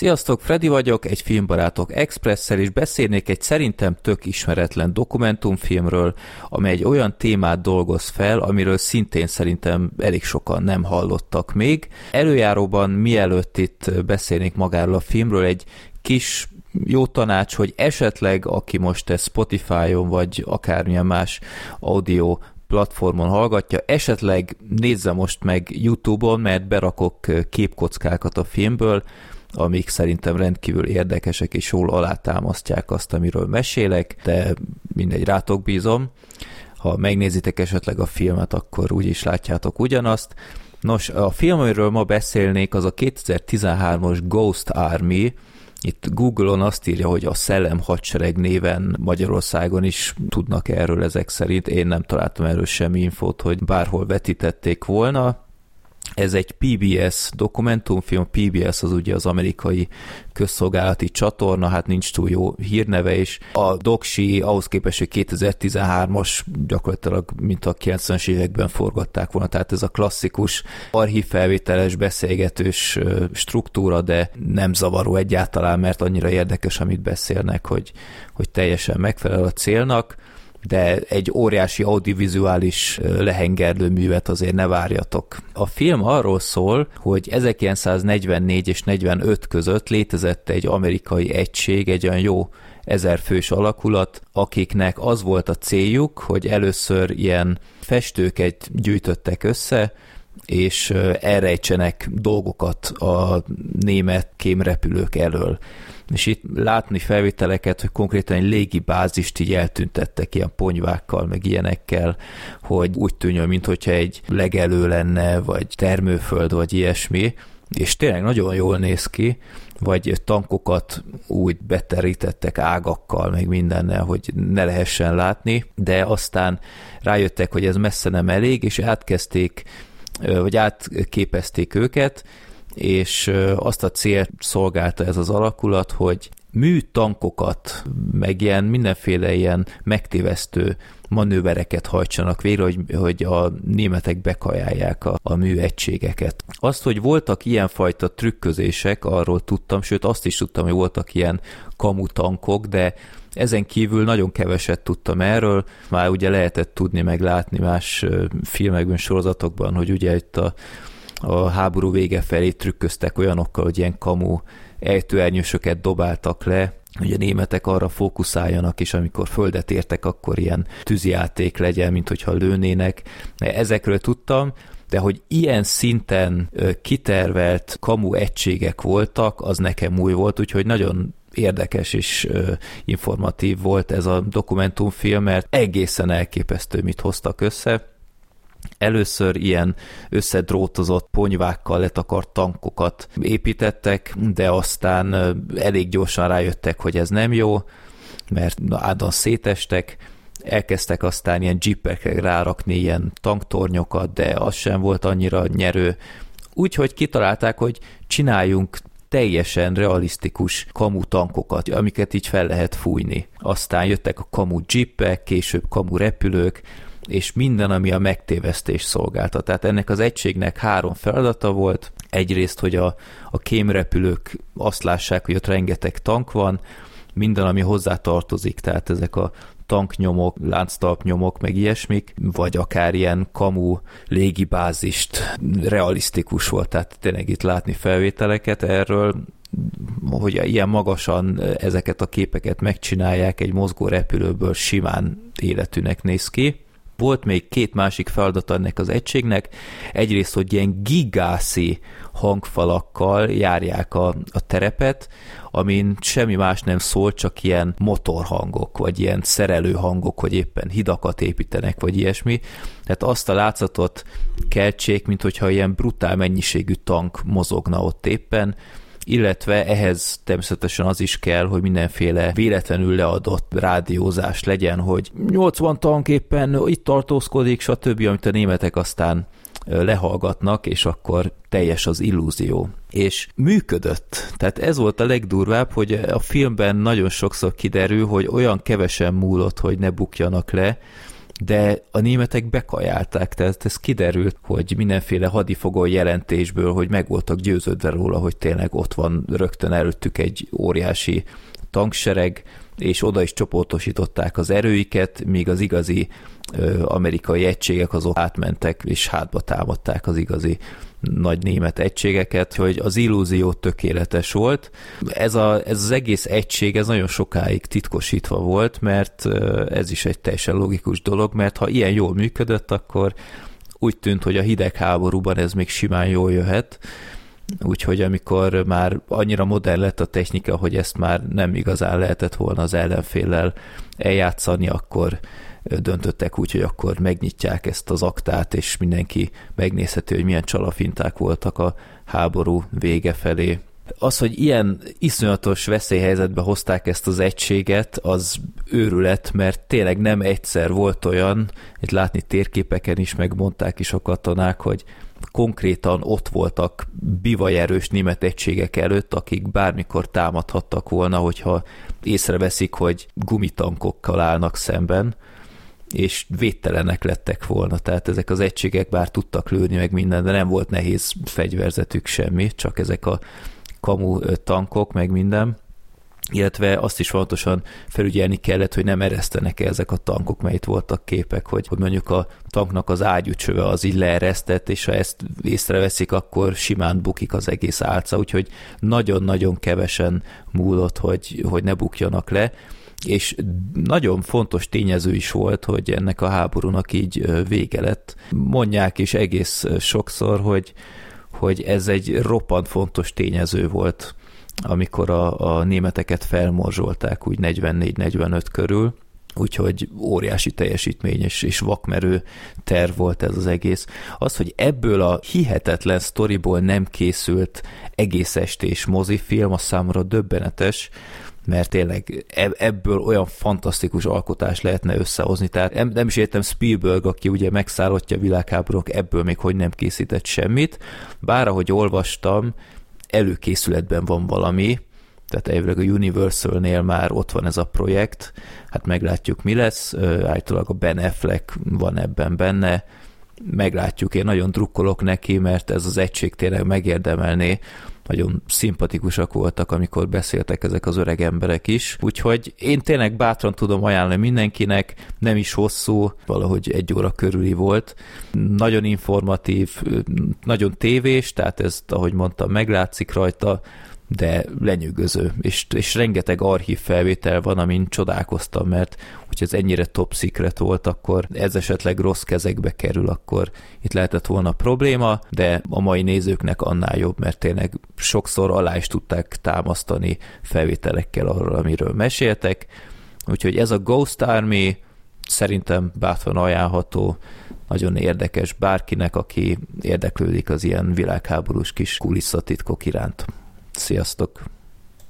Sziasztok, Freddy vagyok, egy Filmbarátok Expresszel, és beszélnék egy szerintem tök ismeretlen dokumentumfilmről, amely egy olyan témát dolgoz fel, amiről szintén szerintem elég sokan nem hallottak még. Előjáróban mielőtt itt beszélnék magáról a filmről, egy kis jó tanács, hogy esetleg, aki most ezt Spotify-on, vagy akármilyen más audio platformon hallgatja, esetleg nézze most meg YouTube-on, mert berakok képkockákat a filmből, amik szerintem rendkívül érdekesek és jól alátámasztják azt, amiről mesélek, de mindegy, rátok bízom. Ha megnézitek esetleg a filmet, akkor úgy is látjátok ugyanazt. Nos, a film, amiről ma beszélnék, az a 2013-os Ghost Army, itt Google-on azt írja, hogy a Szellem Hadsereg néven Magyarországon is tudnak erről ezek szerint. Én nem találtam erről semmi infót, hogy bárhol vetítették volna. Ez egy PBS dokumentumfilm, PBS az ugye az amerikai közszolgálati csatorna, hát nincs túl jó hírneve, és a doksi ahhoz képest, hogy 2013-as gyakorlatilag, mint a 90-es években forgatták volna, tehát ez a klasszikus archívfelvételes, beszélgetős struktúra, de nem zavaró egyáltalán, mert annyira érdekes, amit beszélnek, hogy, hogy teljesen megfelel a célnak de egy óriási audiovizuális lehengerlő művet azért ne várjatok. A film arról szól, hogy 1944 és 45 között létezett egy amerikai egység, egy olyan jó ezer fős alakulat, akiknek az volt a céljuk, hogy először ilyen festőket gyűjtöttek össze, és elrejtsenek dolgokat a német kémrepülők elől és itt látni felvételeket, hogy konkrétan egy légi bázist így eltüntettek ilyen ponyvákkal, meg ilyenekkel, hogy úgy tűnjön, mintha egy legelő lenne, vagy termőföld, vagy ilyesmi, és tényleg nagyon jól néz ki, vagy tankokat úgy beterítettek ágakkal, meg mindennel, hogy ne lehessen látni, de aztán rájöttek, hogy ez messze nem elég, és átkezdték, vagy átképezték őket, és azt a célt szolgálta ez az alakulat, hogy műtankokat, meg ilyen mindenféle ilyen megtévesztő manővereket hajtsanak végre, hogy, hogy a németek bekajálják a, a műegységeket. Azt, hogy voltak ilyenfajta trükközések, arról tudtam, sőt azt is tudtam, hogy voltak ilyen kamutankok, de ezen kívül nagyon keveset tudtam erről, már ugye lehetett tudni, meg látni más filmekben, sorozatokban, hogy ugye itt a a háború vége felé trükköztek olyanokkal, hogy ilyen kamu ejtőernyősöket dobáltak le, hogy a németek arra fókuszáljanak, és amikor földet értek, akkor ilyen tűzijáték legyen, mint hogyha lőnének. Ezekről tudtam, de hogy ilyen szinten kitervelt kamu egységek voltak, az nekem új volt, úgyhogy nagyon érdekes és informatív volt ez a dokumentumfilm, mert egészen elképesztő, mit hoztak össze. Először ilyen összedrótozott ponyvákkal letakart tankokat építettek, de aztán elég gyorsan rájöttek, hogy ez nem jó, mert áldon szétestek, elkezdtek aztán ilyen jeepekre rárakni ilyen tanktornyokat, de az sem volt annyira nyerő. Úgyhogy kitalálták, hogy csináljunk teljesen realisztikus kamu tankokat, amiket így fel lehet fújni. Aztán jöttek a kamu jeepek, később kamu repülők, és minden, ami a megtévesztés szolgálta. Tehát ennek az egységnek három feladata volt. Egyrészt, hogy a, a kémrepülők azt lássák, hogy ott rengeteg tank van, minden, ami hozzá tartozik, tehát ezek a tanknyomok, lánctalpnyomok, meg ilyesmik, vagy akár ilyen kamu légibázist realisztikus volt, tehát tényleg itt látni felvételeket erről, hogy ilyen magasan ezeket a képeket megcsinálják, egy mozgó repülőből simán életűnek néz ki volt még két másik feladat ennek az egységnek. Egyrészt, hogy ilyen gigászi hangfalakkal járják a, a terepet, amin semmi más nem szól, csak ilyen motorhangok, vagy ilyen szerelő hangok, hogy éppen hidakat építenek, vagy ilyesmi. Tehát azt a látszatot keltsék, mint hogyha ilyen brutál mennyiségű tank mozogna ott éppen, illetve ehhez természetesen az is kell, hogy mindenféle véletlenül leadott rádiózás legyen, hogy 80 tank éppen itt tartózkodik, stb., amit a németek aztán lehallgatnak, és akkor teljes az illúzió. És működött. Tehát ez volt a legdurvább, hogy a filmben nagyon sokszor kiderül, hogy olyan kevesen múlott, hogy ne bukjanak le, de a németek bekajálták, tehát ez kiderült, hogy mindenféle hadifogó jelentésből, hogy meg voltak győződve róla, hogy tényleg ott van rögtön előttük egy óriási tanksereg, és oda is csoportosították az erőiket, míg az igazi amerikai egységek azok átmentek, és hátba támadták az igazi nagy német egységeket, hogy az illúzió tökéletes volt. Ez, a, ez az egész egység, ez nagyon sokáig titkosítva volt, mert ez is egy teljesen logikus dolog, mert ha ilyen jól működött, akkor úgy tűnt, hogy a hidegháborúban ez még simán jól jöhet, úgyhogy amikor már annyira modern lett a technika, hogy ezt már nem igazán lehetett volna az ellenféllel eljátszani, akkor döntöttek úgy, hogy akkor megnyitják ezt az aktát, és mindenki megnézheti, hogy milyen csalafinták voltak a háború vége felé. Az, hogy ilyen iszonyatos veszélyhelyzetbe hozták ezt az egységet, az őrület, mert tényleg nem egyszer volt olyan, itt látni térképeken is megmondták is a katonák, hogy konkrétan ott voltak bivajerős német egységek előtt, akik bármikor támadhattak volna, hogyha észreveszik, hogy gumitankokkal állnak szemben, és védtelenek lettek volna, tehát ezek az egységek bár tudtak lőni meg minden, de nem volt nehéz fegyverzetük semmi, csak ezek a kamu tankok meg minden, illetve azt is fontosan felügyelni kellett, hogy nem eresztenek -e ezek a tankok, mert itt voltak képek, hogy, hogy mondjuk a tanknak az ágyúcsöve az így leeresztett, és ha ezt észreveszik, akkor simán bukik az egész álca, úgyhogy nagyon-nagyon kevesen múlott, hogy, hogy ne bukjanak le, és nagyon fontos tényező is volt, hogy ennek a háborúnak így vége lett. Mondják is egész sokszor, hogy, hogy ez egy roppant fontos tényező volt, amikor a, a németeket felmorzsolták úgy 44-45 körül, úgyhogy óriási teljesítmény és, és vakmerő terv volt ez az egész. Az, hogy ebből a hihetetlen sztoriból nem készült egész estés mozifilm, a számomra döbbenetes, mert tényleg ebből olyan fantasztikus alkotás lehetne összehozni. Tehát nem, is értem Spielberg, aki ugye megszállottja a világháborúk, ebből még hogy nem készített semmit. Bár ahogy olvastam, előkészületben van valami, tehát elvileg a Universal-nél már ott van ez a projekt, hát meglátjuk mi lesz, állítólag a Ben Affleck van ebben benne, meglátjuk, én nagyon drukkolok neki, mert ez az egység tényleg megérdemelné, nagyon szimpatikusak voltak, amikor beszéltek ezek az öreg emberek is. Úgyhogy én tényleg bátran tudom ajánlani mindenkinek, nem is hosszú, valahogy egy óra körüli volt. Nagyon informatív, nagyon tévés, tehát ezt, ahogy mondtam, meglátszik rajta, de lenyűgöző, és, és rengeteg archív felvétel van, amin csodálkoztam, mert hogyha ez ennyire top secret volt, akkor ez esetleg rossz kezekbe kerül, akkor itt lehetett volna probléma, de a mai nézőknek annál jobb, mert tényleg sokszor alá is tudták támasztani felvételekkel arról, amiről meséltek, úgyhogy ez a Ghost Army szerintem bátran ajánlható, nagyon érdekes bárkinek, aki érdeklődik az ilyen világháborús kis kulisszatitkok iránt. Sziasztok!